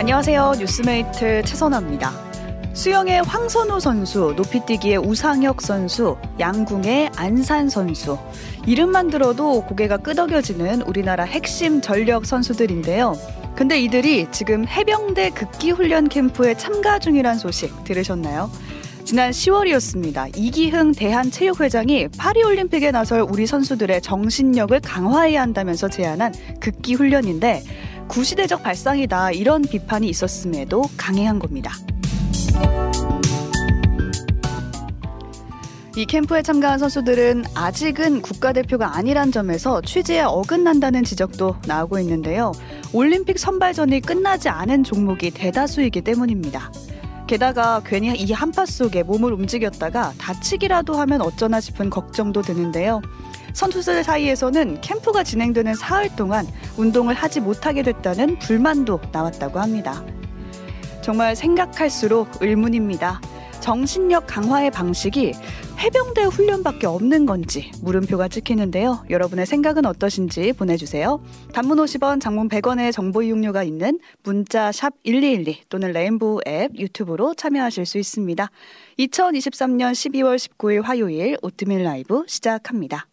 안녕하세요. 뉴스메이트 최선아입니다. 수영의 황선우 선수, 높이뛰기의 우상혁 선수, 양궁의 안산 선수. 이름만 들어도 고개가 끄덕여지는 우리나라 핵심 전력 선수들인데요. 근데 이들이 지금 해병대 극기 훈련 캠프에 참가 중이란 소식 들으셨나요? 지난 10월이었습니다. 이기흥 대한체육회장이 파리올림픽에 나설 우리 선수들의 정신력을 강화해야 한다면서 제안한 극기 훈련인데 구시대적 발상이다 이런 비판이 있었음에도 강행한 겁니다. 이 캠프에 참가한 선수들은 아직은 국가대표가 아니란 점에서 취지에 어긋난다는 지적도 나오고 있는데요. 올림픽 선발전이 끝나지 않은 종목이 대다수이기 때문입니다. 게다가 괜히 이 한파 속에 몸을 움직였다가 다치기라도 하면 어쩌나 싶은 걱정도 드는데요. 선수들 사이에서는 캠프가 진행되는 사흘 동안 운동을 하지 못하게 됐다는 불만도 나왔다고 합니다. 정말 생각할수록 의문입니다. 정신력 강화의 방식이 해병대 훈련밖에 없는 건지 물음표가 찍히는데요. 여러분의 생각은 어떠신지 보내주세요. 단문 50원, 장문 100원의 정보 이용료가 있는 문자 샵 1212 또는 레인보우 앱 유튜브로 참여하실 수 있습니다. 2023년 12월 19일 화요일 오트밀 라이브 시작합니다.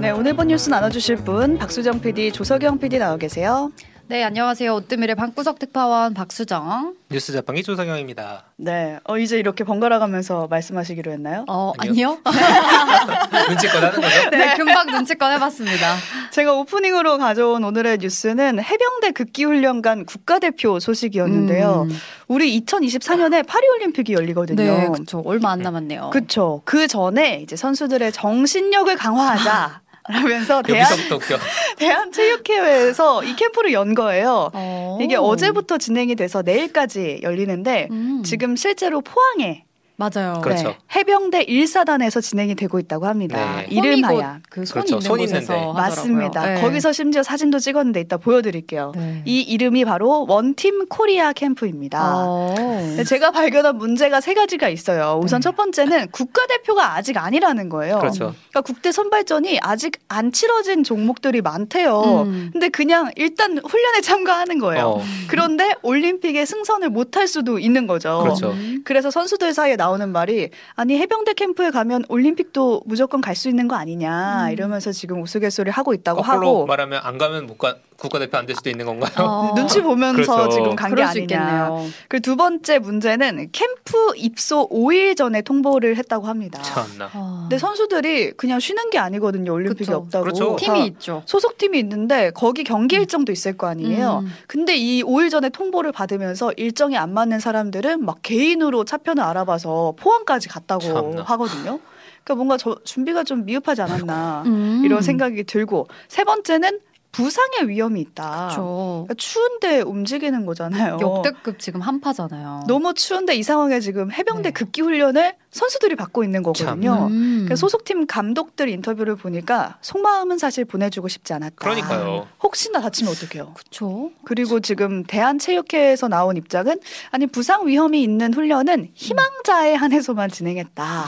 네, 오늘 본 뉴스 나눠주실 분 박수정 PD, 조석영 PD 나와 계세요. 네, 안녕하세요. 오뜨밀의 방구석 특파원 박수정. 뉴스 자판기 조성영입니다. 네, 어, 이제 이렇게 번갈아 가면서 말씀하시기로 했나요? 어, 아니요. 눈치껏 하는 거죠? 네, 금방 눈치껏 해봤습니다. 제가 오프닝으로 가져온 오늘의 뉴스는 해병대 극기훈련관 국가대표 소식이었는데요. 음. 우리 2024년에 파리올림픽이 열리거든요. 네, 그렇죠. 얼마 안 남았네요. 그쵸. 그 전에 이제 선수들의 정신력을 강화하자. 라면서 대한, 여기서부터 웃겨. 대한 체육회에서 이 캠프를 연 거예요. 어. 이게 어제부터 진행이 돼서 내일까지 열리는데 음. 지금 실제로 포항에 맞아요. 그렇죠. 네, 해병대 1사단에서 진행이 되고 있다고 합니다. 네. 이름하야. 그손 그렇죠. 있는 손 곳에서. 맞습니다. 네. 거기서 심지어 사진도 찍었는데 이따 보여드릴게요. 네. 이 이름이 바로 원팀 코리아 캠프입니다. 어. 네, 제가 발견한 문제가 세 가지가 있어요. 우선 네. 첫 번째는 국가대표가 아직 아니라는 거예요. 그렇죠. 그러니까 국대 선발전이 아직 안 치러진 종목들이 많대요. 음. 근데 그냥 일단 훈련에 참가하는 거예요. 어, 그런데 올림픽에 승선을 못할 수도 있는 거죠. 그렇죠. 음. 그래서 선수들 사이에 나오는 말이 아니 해병대 캠프에 가면 올림픽도 무조건 갈 수 있는 거 아니냐 음. 이러면서 지금 우스갯소리 하고 있다고 거꾸로 하고 말하면 안 가면 못 가, 국가대표 안 될 수도 있는 건가요? 어. 눈치 보면서 그렇죠. 지금 간 게 아니냐. 있겠네요. 그리고 두 번째 문제는 캠프 입소 5일 전에 통보를 했다고 합니다. 참나. 어. 근데 선수들이 그냥 쉬는 게 아니거든요. 올림픽이 그쵸. 없다고. 그렇죠. 팀이 다 있죠. 소속 팀이 있는데 거기 경기 일정도 있을 거 아니에요. 음. 근데 이 5일 전에 통보를 받으면서 일정이 안 맞는 사람들은 막 개인으로 차편을 알아봐서 포항까지 갔다고 참나. 하거든요. 그러니까 뭔가 저 준비가 좀 미흡하지 않았나 음. 이런 생각이 들고 세 번째는 부상의 위험이 있다. 그러니까 추운데 움직이는 거잖아요. 역대급 지금 한파잖아요. 너무 추운데 이 상황에 지금 해병대 네. 극기 훈련을 선수들이 받고 있는 거거든요. 음. 그러니까 소속팀 감독들 인터뷰를 보니까 속마음은 사실 보내주고 싶지 않았다. 그러니까요. 혹시나 다치면 어떡해요? 그렇죠. 그리고 지금 대한체육회에서 나온 입장은 아니 부상 위험이 있는 훈련은 희망자에 한해서만 진행했다.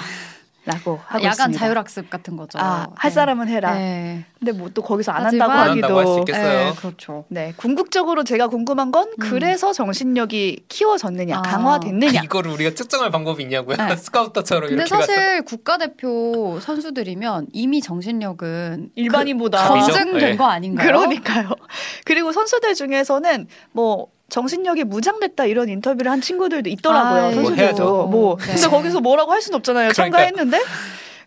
라고 하고 야간 있습니다. 자율학습 같은 거죠. 아, 할 네. 사람은 해라. 네. 근데 뭐 또 거기서 안 한다고 안 한다고 할수 하기도 있겠어요. 네, 그렇죠. 네, 궁극적으로 제가 궁금한 건 음. 그래서 정신력이 키워졌느냐, 아. 강화됐느냐. 이거를 우리가 측정할 방법이 있냐고요? 네. 스카우터처럼 근데 이렇게 가서. 사실 국가대표 선수들이면 이미 정신력은 일반인보다 답이죠. 검증된 네. 거 아닌가요? 그러니까요. 그리고 선수들 중에서는 뭐 정신력이 무장됐다 이런 인터뷰를 한 친구들도 있더라고요. 해야죠. 선수들도 뭐 네. 근데 거기서 뭐라고 할 수는 없잖아요. 참가했는데.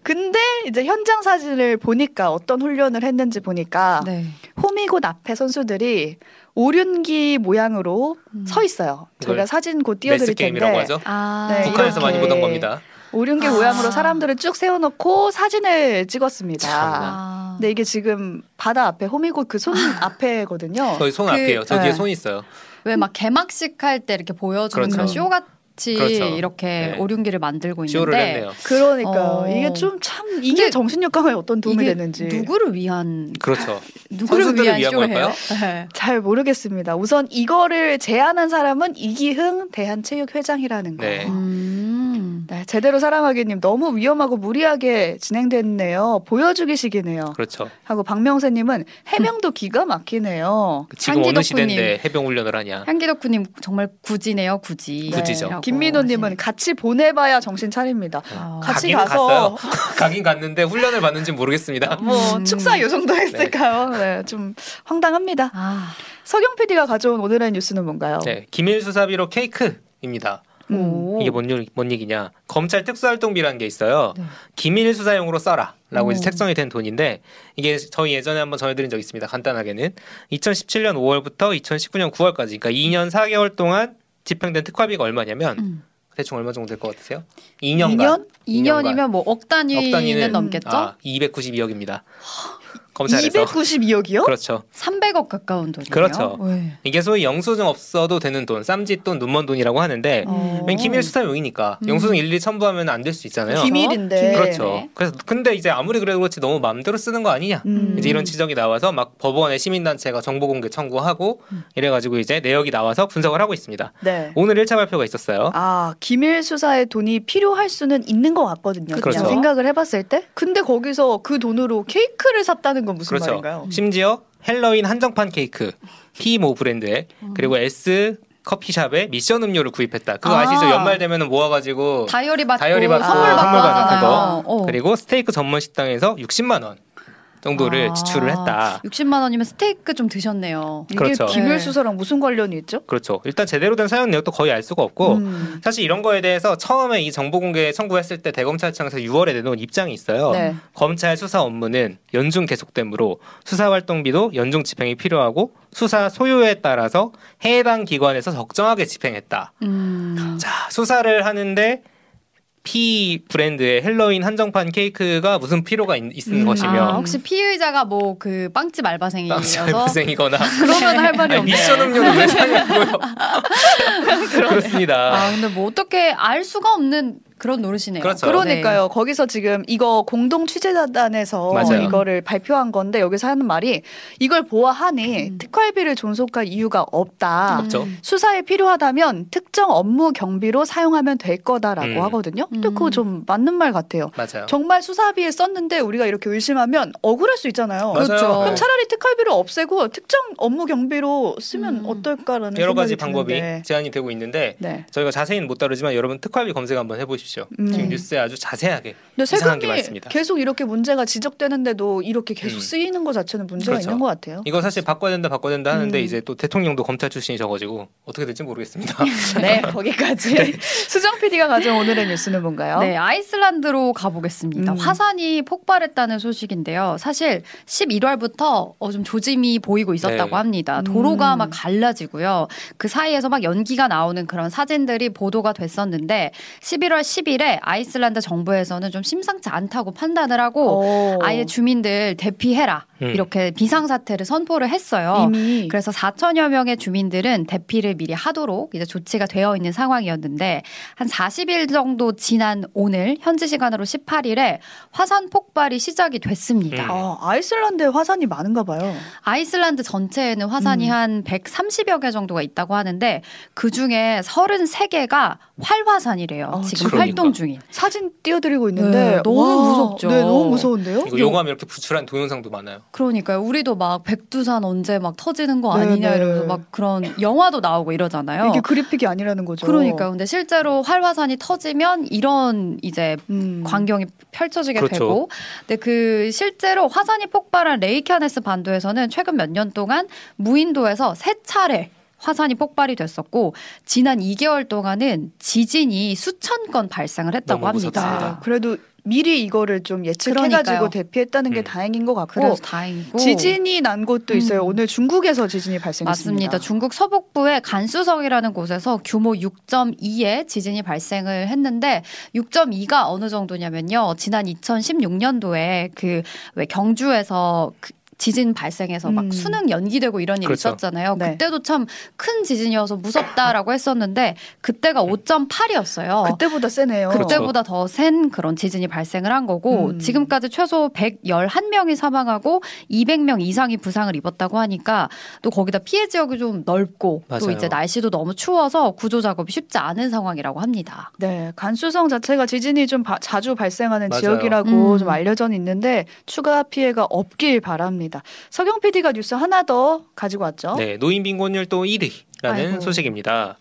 근데 이제 현장 사진을 보니까 어떤 훈련을 했는지 보니까 네. 홈이곳 앞에 선수들이 오륜기 모양으로 음. 서 있어요. 저희가 사진 곧 띄워드릴 텐데 하죠. 아, 네, 북한에서 많이 보던 겁니다. 오륜기 아. 모양으로 사람들을 쭉 세워놓고 사진을 찍었습니다. 아. 근데 이게 지금 바다 앞에 홈이곳 그손 앞에거든요. 저희 손 그- 앞이에요. 저 네. 뒤에 손 있어요. 왜 막 개막식 할 때 이렇게 보여주는 그렇죠. 그런 쇼 같이 그렇죠. 이렇게 네. 오륜기를 만들고 있는데 했네요. 그러니까 어. 이게 좀 참 이게 정신력 강화에 어떤 도움이 이게 됐는지 누구를 위한 그렇죠. 누구를 위한 위한 쇼예요? 걸까요? 네. 잘 모르겠습니다. 우선 이거를 제안한 사람은 이기흥 대한체육회장이라는 거. 네. 음. 네, 제대로 사랑하기님 너무 위험하고 무리하게 진행됐네요. 보여주기식이네요. 그렇죠. 하고 박명세님은 해명도 기가 막히네요. 지금 어느. 시대인데 해병 훈련을 하냐. 향기덕후님 정말 굳이네요, 굳이. 굳이죠. 라고 김민호님은. 같이 보내봐야 정신 차립니다. 아, 같이 가서 갔어요. 가긴 갔는데 훈련을 받는지 모르겠습니다. 뭐 음. 축사 요 정도 했을까요? 네, 좀 황당합니다. 아, 서경 PD가 가져온 오늘의 뉴스는 뭔가요? 네, 기밀 수사비로 케이크 입니다. 음. 오. 이게 뭔, 요- 뭔 얘기냐? 검찰 특수활동비라는 게 있어요. 네. 기밀 수사용으로 써라라고 이제 오. 책정이 된 돈인데 이게 저희 예전에 한번 전해드린 적 있습니다. 간단하게는 2017년 5월부터 2019년 9월까지, 그러니까 2년 4개월 동안 집행된 특활비가 얼마냐면 음. 대충 얼마 정도 될 것 같으세요? 2년간. 2년? 2년이면 뭐 억 단위는, 억 단위는 넘겠죠? 아, 292억입니다. 검찰에서 292억이요? 그렇죠. 300억 가까운 돈이에요. 그렇죠. 네. 이게 소위 영수증 없어도 되는 돈, 쌈짓돈, 눈먼 돈이라고 하는데 어. 맨 기밀 수사용이니까 음. 영수증 일일이 첨부하면 안 될 수 있잖아요. 비밀인데. 비밀. 그렇죠. 네. 그래서 근데 이제 아무리 그래도 그렇지 너무 마음대로 쓰는 거 아니냐. 음. 이제 이런 지적이 나와서 막 법원에 시민단체가 정보공개 청구하고 음. 이래가지고 이제 내역이 나와서 분석을 하고 있습니다. 네. 오늘 1차 발표가 있었어요. 아, 기밀 수사에 돈이 필요할 수는 있는 것 같거든요. 그렇죠. 생각을 해봤을 때. 근데 거기서 그 돈으로 케이크를 샀다는 건 무슨 그렇죠. 말인가요? 심지어 핼러윈 한정판 케이크, P모 브랜드의 그리고 S 커피숍의 미션 음료를 구입했다. 그거 아. 아시죠? 연말 되면은 모아가지고 다이어리 받고 다이어리 받고 선물 받고 선물 받는. 그거. 어. 그리고 스테이크 전문 식당에서 60만 원 정도를 아, 지출을 했다. 60만 원이면 스테이크 좀 드셨네요. 이게 그렇죠. 기밀 네. 수사랑 무슨 관련이 있죠? 그렇죠. 일단 제대로 된 사용 내역도 거의 알 수가 없고 음. 사실 이런 거에 대해서 처음에 이 정보 공개 청구했을 때 대검찰청에서 6월에 내놓은 입장이 있어요. 네. 검찰 수사 업무는 연중 계속되므로 수사 활동비도 연중 집행이 필요하고 수사 소요에 따라서 해당 기관에서 적정하게 집행했다. 음. 자, 수사를 하는데 피 브랜드의 헬로윈 한정판 케이크가 무슨 필요가 있, 있는 음. 것이며 아, 혹시 피의자가 뭐 그 빵집 알바생이어서 생이거나 그러면 할 말이 없네요. 미션 음료를 왜 사냐고요. 그렇습니다. 아 근데 뭐 어떻게 알 수가 없는 그런 노릇이네요. 그렇죠. 그러니까요. 거기서 지금 이거 공동 취재단에서 맞아요. 이거를 발표한 건데 여기서 하는 말이 이걸 보아하니 음. 특활비를 존속할 이유가 없다. 없죠. 수사에 필요하다면 특정 업무 경비로 사용하면 될 거다라고 음. 하거든요. 근데 음. 그거 좀 맞는 말 같아요. 맞아요. 정말 수사비에 썼는데 우리가 이렇게 의심하면 억울할 수 있잖아요. 맞아요. 그렇죠. 그럼 차라리 특활비를 없애고 특정 업무 경비로 쓰면 음. 어떨까라는 여러 가지 생각이 방법이 드는데. 제안이 되고 있는데 네. 저희가 자세히는 못 다루지만 여러분 특활비 검색 한번 해보십시오. 음. 지금 뉴스에 아주 자세하게 근데 이상한 게 많습니다. 계속 이렇게 문제가 지적되는데도 이렇게 계속 음. 쓰이는 것 자체는 문제가 그렇죠. 있는 것 같아요. 이거 사실 바꿔야 된다 바꿔야 된다 하는데 음. 이제 또 대통령도 검찰 출신이셔가지고 어떻게 될지 모르겠습니다. 네, 거기까지. 수정 PD가 가져온 오늘의 뉴스는 뭔가요? 네, 아이슬란드로 가보겠습니다. 음. 화산이 폭발했다는 소식인데요. 사실 11월부터 어, 좀 조짐이 보이고 있었다고 네. 합니다. 도로가 음. 막 갈라지고요. 그 사이에서 막 연기가 나오는 그런 사진들이 보도가 됐었는데 11월 10일에 아이슬란드 정부에서는 좀 심상치 않다고 판단을 하고 오. 아예 주민들 대피해라 음. 이렇게 비상 사태를 선포를 했어요. 이미 그래서 4천여 명의 주민들은 대피를 미리 하도록 이제 조치가 되어 있는 상황이었는데 한 40일 정도 지난 오늘 현지 시간으로 18일에 화산 폭발이 시작이 됐습니다. 음. 아, 아이슬란드에 화산이 많은가 봐요. 아이슬란드 전체에는 화산이 음. 한 130여 개 정도가 있다고 하는데 그 중에 33개가 활화산이래요. 아, 지금 그러니까. 활동 중인. 사진 띄워드리고 있는데 네, 너무 와, 무섭죠. 네, 너무 무서운데요? 이거 요감 이렇게 부출한 동영상도 많아요. 그러니까요. 우리도 막 백두산 언제 막 터지는 거 네, 아니냐 네. 이러면서 막 그런 영화도 나오고 이러잖아요. 이게 그래픽이 아니라는 거죠. 그러니까요. 근데 실제로 활화산이 터지면 이런 이제 음. 광경이 펼쳐지게 그렇죠. 되고, 근데 그 실제로 화산이 폭발한 레이캬네스 반도에서는 최근 몇 년 동안 무인도에서 세 차례 화산이 폭발이 됐었고 지난 2개월 동안은 지진이 수천 건 발생을 했다고 합니다. 무섭습니다. 아, 그래도 미리 이거를 좀 예측해가지고 그러니까요. 대피했다는 게 음. 다행인 것 같고 그래서 다행이고 지진이 난 곳도 있어요. 음. 오늘 중국에서 지진이 발생했습니다. 맞습니다. 중국 서북부의 간쑤성이라는 곳에서 규모 6.2의 지진이 발생을 했는데 6.2가 어느 정도냐면요. 지난 2016년도에 그 왜 경주에서 그 지진 발생해서 막 음. 수능 연기되고 이런 일이 그렇죠. 있었잖아요. 네. 그때도 참 큰 지진이어서 무섭다라고 했었는데 그때가 5.8이었어요. 그때보다 세네요. 그렇죠. 그때보다 더센 그런 지진이 발생을 한 거고 음. 지금까지 최소 111명이 사망하고 200명 이상이 부상을 입었다고 하니까 또 거기다 피해 지역이 좀 넓고 또 맞아요. 이제 날씨도 너무 추워서 구조 작업이 쉽지 않은 상황이라고 합니다. 네, 간수성 자체가 지진이 좀 바- 자주 발생하는 맞아요. 지역이라고 음. 좀 알려져 있는데 추가 피해가 없길 바랍니다. 서경 PD가 뉴스 하나 더 가지고 왔죠. 네, 노인 빈곤율 또 1위라는 아이고. 소식입니다.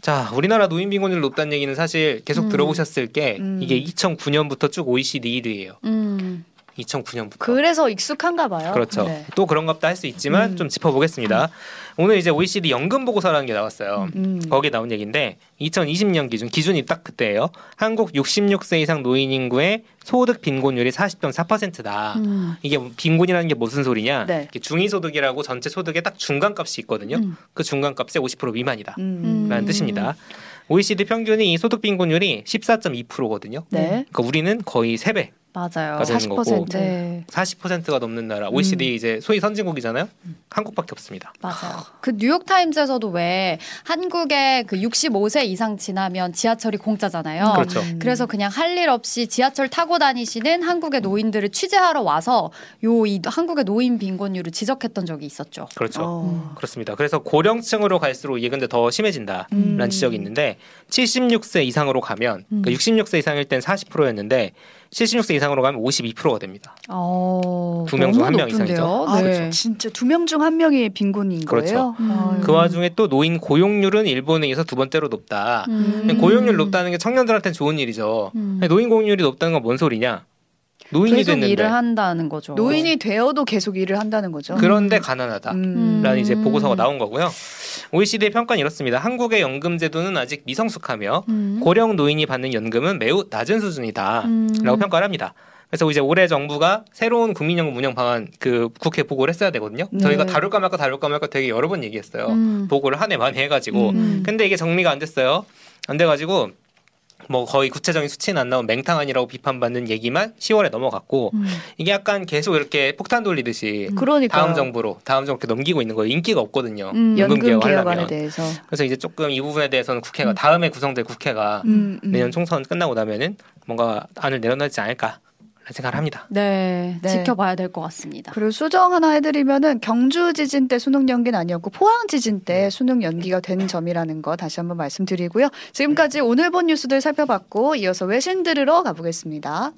자, 우리나라 노인 빈곤율 높다는 얘기는 사실 계속 음. 들어보셨을 게 음. 이게 2009년부터 쭉 OECD 1위예요. 음. 2009년부터. 그래서 익숙한가 봐요. 그렇죠. 네. 또 그런 것도 할수 있지만 음. 좀 짚어보겠습니다. 오늘 이제 OECD 연금 보고서라는 게 나왔어요. 음. 거기에 나온 얘기인데 2020년 기준 기준이 딱 그때예요. 한국 66세 이상 노인 인구의 소득 빈곤율이 40.4%다. 음. 이게 빈곤이라는 게 무슨 소리냐? 네. 이렇게 중위 소득이라고 전체 소득의 딱 중간값이 있거든요. 음. 그 중간값의 50% 미만이다. 음. 라는 음. 뜻입니다. OECD 평균이 이 소득 빈곤율이 14.2%거든요. 네. 그러니까 우리는 거의 3배, 맞아요. 가 되는 거고. 40%. 네, 40%가 넘는 나라. OECD 이제 소위 선진국이잖아요. 한국밖에 없습니다. 맞아요. 그 뉴욕 타임즈에서도 왜 한국에 그 65세 이상 지나면 지하철이 공짜잖아요. 그렇죠. 음. 그래서 그냥 할 일 없이 지하철 타고 다니시는 한국의 노인들을 취재하러 와서 요 이 한국의 노인 빈곤율을 지적했던 적이 있었죠. 그렇죠. 어. 그렇습니다. 그래서 고령층으로 갈수록 이게 근데 더 심해진다라는 음. 지적이 있는데 76세 이상으로 가면 음. 그러니까 66세 이상일 땐 40%였는데 76세 이상으로 가면 52%가 됩니다. 어, 두명중한 너무 명 이상이죠. 아, 네. 진짜 두 명 중 한 명이 빈곤인 그렇죠. 거예요. 음. 아유. 그 와중에 또 노인 고용률은 일본에서 두 번째로 높다. 음. 고용률 높다는 게 청년들한테는 좋은 일이죠. 음. 노인 고용률이 높다는 건 뭔 소리냐? 노인이 계속 됐는데 일을 한다는 거죠. 노인이 되어도 계속 일을 한다는 거죠. 그런데 가난하다. 음. 라는 이제 음. 보고서가 나온 거고요. OECD의 평가는 이렇습니다. 한국의 연금 제도는 아직 미성숙하며 음. 고령 노인이 받는 연금은 매우 낮은 수준이다. 음. 라고 평가를 합니다. 그래서 이제 올해 정부가 새로운 국민연금 운영 방안 그 국회 보고를 했어야 되거든요. 네. 저희가 다룰까 말까 다룰까 말까 되게 여러 번 얘기했어요. 음. 보고를 한해 만에 해가지고. 음. 근데 이게 정리가 안 됐어요. 안 돼가지고 뭐 거의 구체적인 수치는 안 나온 맹탕아니라고 비판받는 얘기만 10월에 넘어갔고 음. 이게 약간 계속 이렇게 폭탄 돌리듯이 그러니까 다음 정부로 다음 정부 이렇게 넘기고 있는 거예요. 인기가 없거든요. 음. 연금 개혁 개혁안에 하려면. 대해서 그래서 이제 조금 이 부분에 대해서는 국회가 다음에 구성될 국회가 음, 음. 내년 총선 끝나고 나면은 뭔가 안을 내려놓지 않을까 생각을 합니다. 네, 네. 지켜봐야 될 것 같습니다. 그리고 수정 하나 해드리면은 경주 지진 때 수능 연기는 아니었고 포항 지진 때 네. 수능 연기가 된 점이라는 거 다시 한번 말씀드리고요. 지금까지 오늘 본 뉴스들 살펴봤고 이어서 외신 들으러 가보겠습니다.